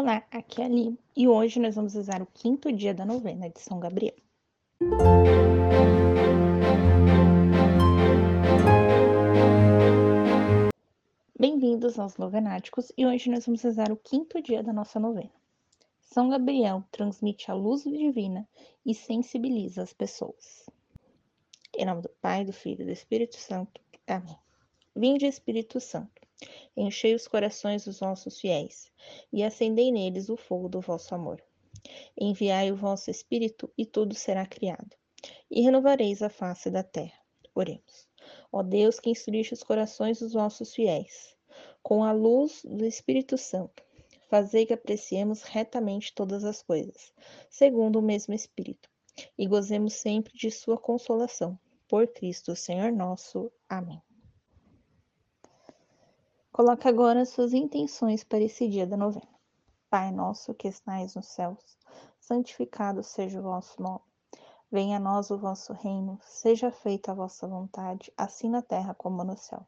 Olá, aqui é a Li e hoje nós vamos rezar o quinto dia da novena de São Gabriel. Bem-vindos aos Novenáticos e hoje nós vamos rezar o quinto dia da nossa novena. São Gabriel transmite a luz divina e sensibiliza as pessoas. Em nome do Pai, do Filho e do Espírito Santo. Amém. Vinde, Espírito Santo Enchei os corações dos vossos fiéis, e acendei neles o fogo do vosso amor. Enviai o vosso Espírito, e tudo será criado, e renovareis a face da terra. Oremos. Ó Deus, que instruiste os corações dos vossos fiéis, com a luz do Espírito Santo, fazei que apreciemos retamente todas as coisas, segundo o mesmo Espírito, e gozemos sempre de sua consolação. Por Cristo, Senhor nosso. Amém. Coloque agora suas intenções para esse dia da novena. Pai nosso que estais nos céus, santificado seja o vosso nome. Venha a nós o vosso reino, seja feita a vossa vontade, assim na terra como no céu.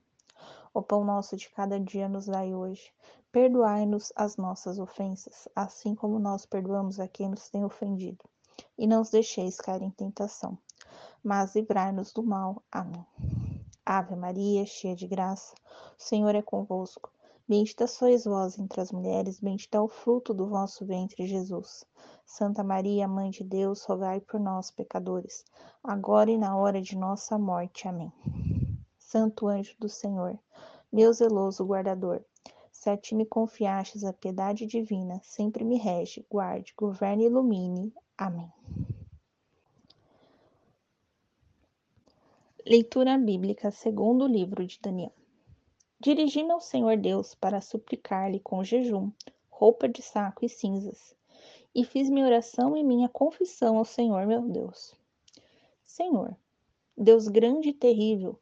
O pão nosso de cada dia nos dai hoje. Perdoai-nos as nossas ofensas, assim como nós perdoamos a quem nos tem ofendido. E não os deixeis cair em tentação, mas livrai-nos do mal. Amém. Ave Maria, cheia de graça, o Senhor é convosco. Bendita sois vós entre as mulheres, bendito é o fruto do vosso ventre, Jesus. Santa Maria, Mãe de Deus, rogai por nós, pecadores, agora e na hora de nossa morte. Amém. Santo anjo do Senhor, meu zeloso guardador, se a ti me confiastes a piedade divina, sempre me rege, guarde, governe e ilumine. Amém. Leitura bíblica segundo o livro de Daniel. Dirigi-me ao Senhor Deus para suplicar-lhe com jejum, roupa de saco e cinzas, e fiz minha oração e minha confissão ao Senhor meu Deus. Senhor, Deus grande e terrível,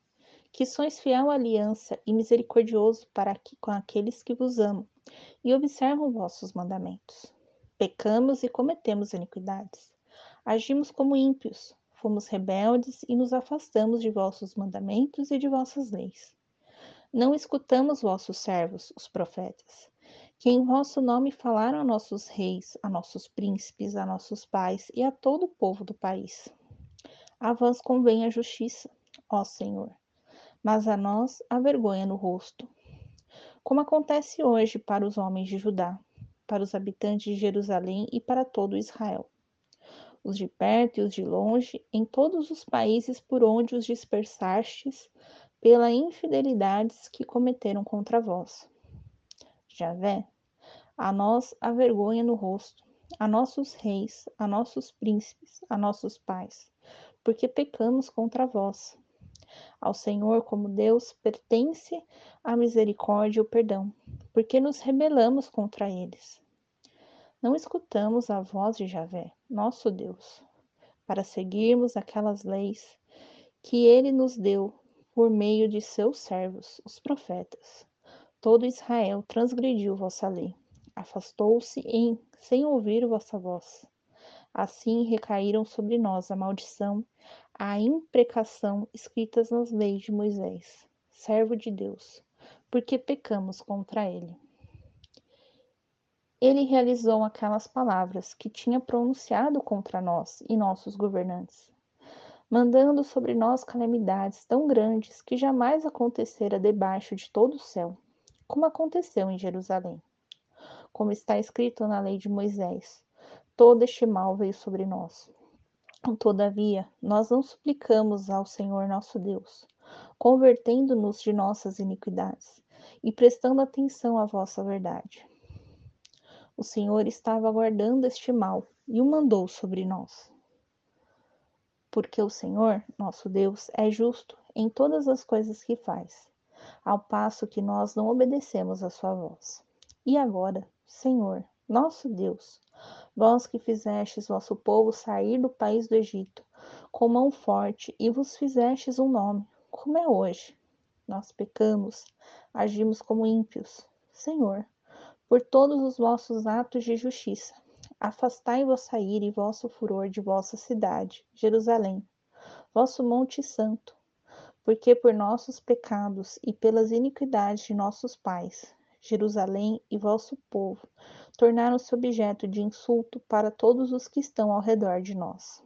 que sois fiel à aliança e misericordioso para com aqueles que vos amam e observam vossos mandamentos. Pecamos e cometemos iniquidades. Agimos como ímpios, Fomos rebeldes e nos afastamos de vossos mandamentos e de vossas leis. Não escutamos vossos servos, os profetas, que em vosso nome falaram a nossos reis, a nossos príncipes, a nossos pais e a todo o povo do país. A vós convém a justiça, ó Senhor, mas a nós a vergonha no rosto. Como acontece hoje para os homens de Judá, para os habitantes de Jerusalém e para todo Israel os de perto e os de longe, em todos os países por onde os dispersastes, pela infidelidades que cometeram contra vós. Javé, a nós a vergonha no rosto, a nossos reis, a nossos príncipes, a nossos pais, porque pecamos contra vós. Ao Senhor, como Deus, pertence a misericórdia e o perdão, porque nos rebelamos contra eles. Não escutamos a voz de Javé, nosso Deus, para seguirmos aquelas leis que ele nos deu por meio de seus servos, os profetas. Todo Israel transgrediu vossa lei, afastou-se em sem ouvir vossa voz. Assim recaíram sobre nós a maldição, a imprecação escritas nas leis de Moisés, servo de Deus, porque pecamos contra ele ele realizou aquelas palavras que tinha pronunciado contra nós e nossos governantes, mandando sobre nós calamidades tão grandes que jamais acontecera debaixo de todo o céu, como aconteceu em Jerusalém. Como está escrito na lei de Moisés, todo este mal veio sobre nós. Todavia, nós não suplicamos ao Senhor nosso Deus, convertendo-nos de nossas iniquidades e prestando atenção à vossa verdade o Senhor estava aguardando este mal e o mandou sobre nós. Porque o Senhor, nosso Deus, é justo em todas as coisas que faz, ao passo que nós não obedecemos a sua voz. E agora, Senhor, nosso Deus, vós que fizestes vosso povo sair do país do Egito com mão forte e vos fizestes um nome, como é hoje. Nós pecamos, agimos como ímpios. Senhor, por todos os vossos atos de justiça. Afastai vossa ira e vosso furor de vossa cidade, Jerusalém, vosso monte santo, porque por nossos pecados e pelas iniquidades de nossos pais Jerusalém e vosso povo tornaram-se objeto de insulto para todos os que estão ao redor de nós.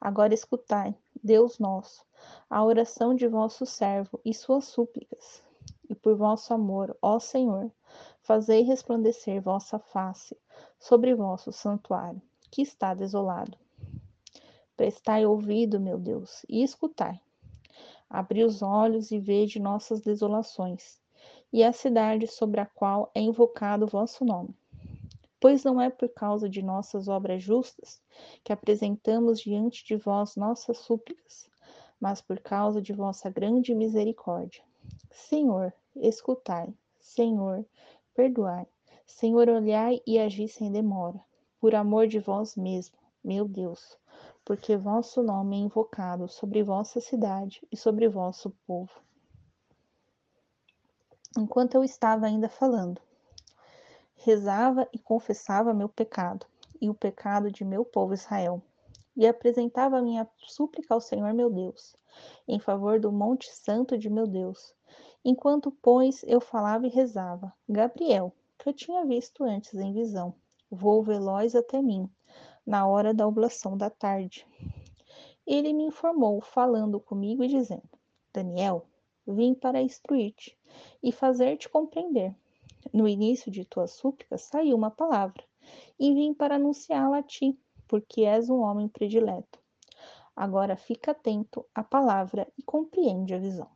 Agora escutai, Deus nosso, a oração de vosso servo e suas súplicas, e por vosso amor, ó Senhor, fazei resplandecer vossa face sobre vosso santuário, que está desolado. Prestai ouvido, meu Deus, e escutai. Abri os olhos e vede nossas desolações, e a cidade sobre a qual é invocado vosso nome. Pois não é por causa de nossas obras justas que apresentamos diante de vós nossas súplicas, mas por causa de vossa grande misericórdia. Senhor, escutai. Senhor, perdoai. Senhor, olhai e agi sem demora, por amor de vós mesmo, meu Deus, porque vosso nome é invocado sobre vossa cidade e sobre vosso povo. Enquanto eu estava ainda falando, rezava e confessava meu pecado e o pecado de meu povo Israel, e apresentava minha súplica ao Senhor meu Deus, em favor do monte santo de meu Deus. Enquanto, pois, eu falava e rezava, Gabriel, que eu tinha visto antes em visão, voou veloz até mim, na hora da oblação da tarde. Ele me informou, falando comigo e dizendo: Daniel, vim para instruir-te e fazer-te compreender. No início de tuas súplicas saiu uma palavra, e vim para anunciá-la a ti, porque és um homem predileto. Agora fica atento à palavra e compreende a visão.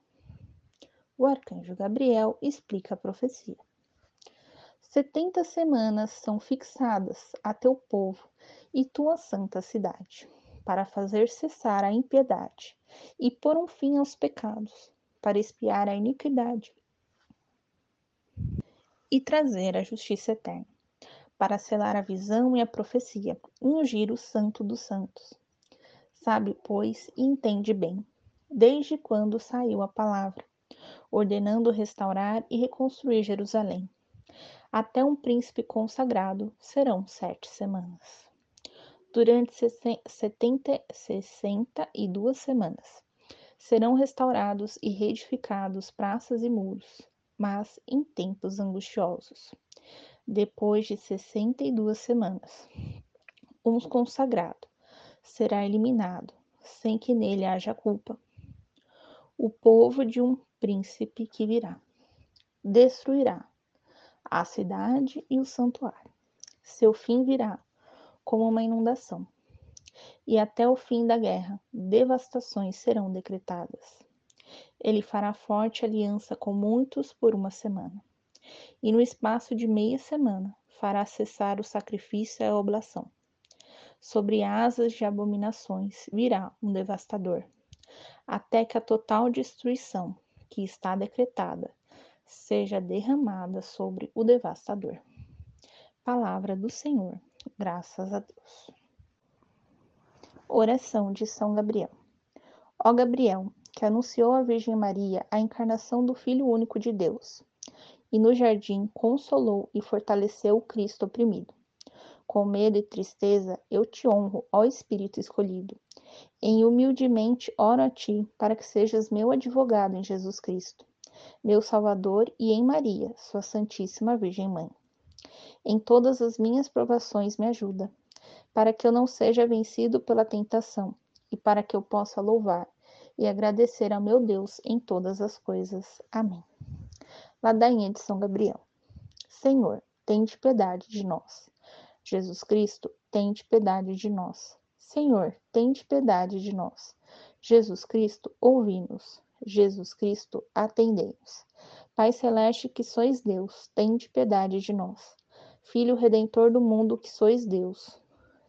O arcanjo Gabriel explica a profecia. Setenta semanas são fixadas a teu povo e tua santa cidade, para fazer cessar a impiedade e pôr um fim aos pecados, para espiar a iniquidade e trazer a justiça eterna, para selar a visão e a profecia, ungir o santo dos santos. Sabe, pois, e entende bem, desde quando saiu a palavra, ordenando restaurar e reconstruir Jerusalém. Até um príncipe consagrado serão sete semanas durante 70, 62 semanas. Serão restaurados e reedificados praças e muros, mas em tempos angustiosos. Depois de 62 semanas, um consagrado será eliminado, sem que nele haja culpa. O povo de um príncipe que virá destruirá a cidade e o santuário. Seu fim virá como uma inundação. E até o fim da guerra, devastações serão decretadas. Ele fará forte aliança com muitos por uma semana. E no espaço de meia semana fará cessar o sacrifício e a oblação. Sobre asas de abominações virá um devastador, até que a total destruição que está decretada seja derramada sobre o devastador. Palavra do Senhor graças a Deus. Oração de São Gabriel. Ó Gabriel, que anunciou à Virgem Maria a encarnação do Filho único de Deus, e no jardim consolou e fortaleceu o Cristo oprimido. Com medo e tristeza eu te honro, ó Espírito escolhido. Em humildemente oro a ti, para que sejas meu advogado em Jesus Cristo, meu Salvador, e em Maria, sua Santíssima Virgem Mãe. Em todas as minhas provações me ajuda, para que eu não seja vencido pela tentação e para que eu possa louvar e agradecer ao meu Deus em todas as coisas. Amém. Ladainha de São Gabriel. Senhor, tende piedade de nós. Jesus Cristo, tende piedade de nós. Senhor, tende piedade de nós. Jesus Cristo, ouvi-nos. Jesus Cristo, atendei-nos. Pai celeste que sois Deus, tende piedade de nós. Filho redentor do mundo que sois Deus,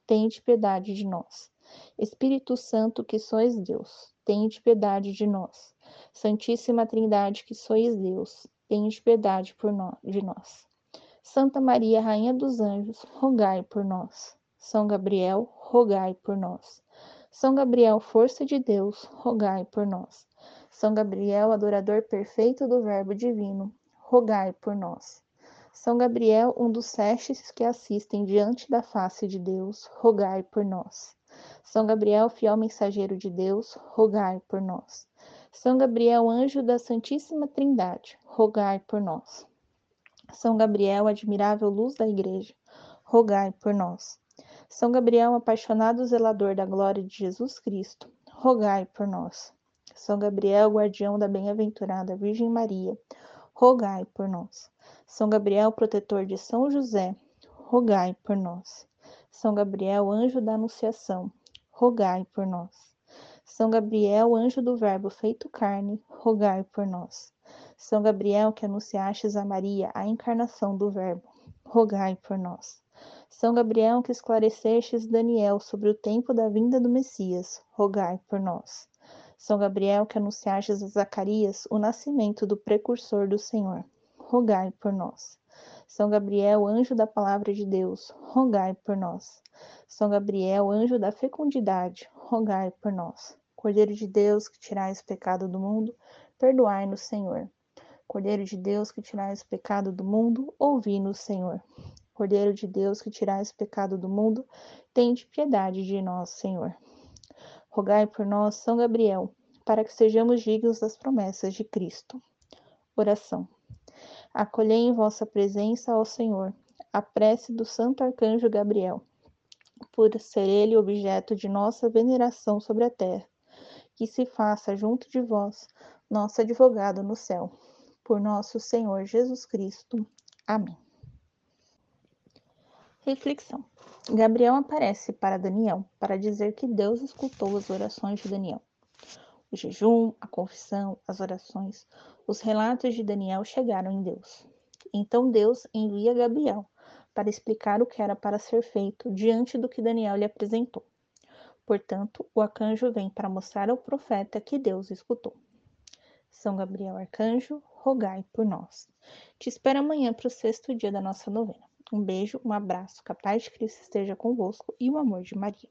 tende piedade de nós. Espírito Santo que sois Deus, tende piedade de nós. Santíssima Trindade que sois Deus, tende piedade nós, de nós. Santa Maria, Rainha dos Anjos, rogai por nós. São Gabriel, rogai por nós. São Gabriel, força de Deus, rogai por nós. São Gabriel, adorador perfeito do Verbo divino, rogai por nós. São Gabriel, um dos sete que assistem diante da face de Deus, rogai por nós. São Gabriel, fiel mensageiro de Deus, rogai por nós. São Gabriel, anjo da Santíssima Trindade, rogai por nós. São Gabriel, admirável luz da Igreja, rogai por nós. São Gabriel, apaixonado zelador da glória de Jesus Cristo, rogai por nós. São Gabriel, guardião da bem-aventurada Virgem Maria, rogai por nós. São Gabriel, protetor de São José, rogai por nós. São Gabriel, anjo da Anunciação, rogai por nós. São Gabriel, anjo do Verbo feito carne, rogai por nós. São Gabriel, que anunciastes a Maria a encarnação do Verbo, rogai por nós. São Gabriel, que esclarecestes Daniel sobre o tempo da vinda do Messias, rogai por nós. São Gabriel, que anunciastes a Zacarias o nascimento do precursor do Senhor, rogai por nós. São Gabriel, anjo da palavra de Deus, rogai por nós. São Gabriel, anjo da fecundidade, rogai por nós. Cordeiro de Deus, que tirais o pecado do mundo, perdoai-nos, Senhor. Cordeiro de Deus, que tirais o pecado do mundo, ouvi-nos, Senhor. Cordeiro de Deus, que tirais o pecado do mundo, tende piedade de nós, Senhor. Rogai por nós, São Gabriel, para que sejamos dignos das promessas de Cristo. Oração. Acolhei em vossa presença, ó Senhor, a prece do Santo Arcanjo Gabriel, por ser ele objeto de nossa veneração sobre a terra, que se faça junto de vós, nosso advogado no céu. Por nosso Senhor Jesus Cristo. Amém. Reflexão. Gabriel aparece para Daniel para dizer que Deus escutou as orações de Daniel. O jejum, a confissão, as orações, os relatos de Daniel chegaram em Deus. Então Deus envia Gabriel para explicar o que era para ser feito diante do que Daniel lhe apresentou. Portanto, o arcanjo vem para mostrar ao profeta que Deus escutou. São Gabriel Arcanjo, rogai por nós. Te espero amanhã para o sexto dia da nossa novena. Um beijo, um abraço, que a paz de Cristo esteja convosco e o amor de Maria.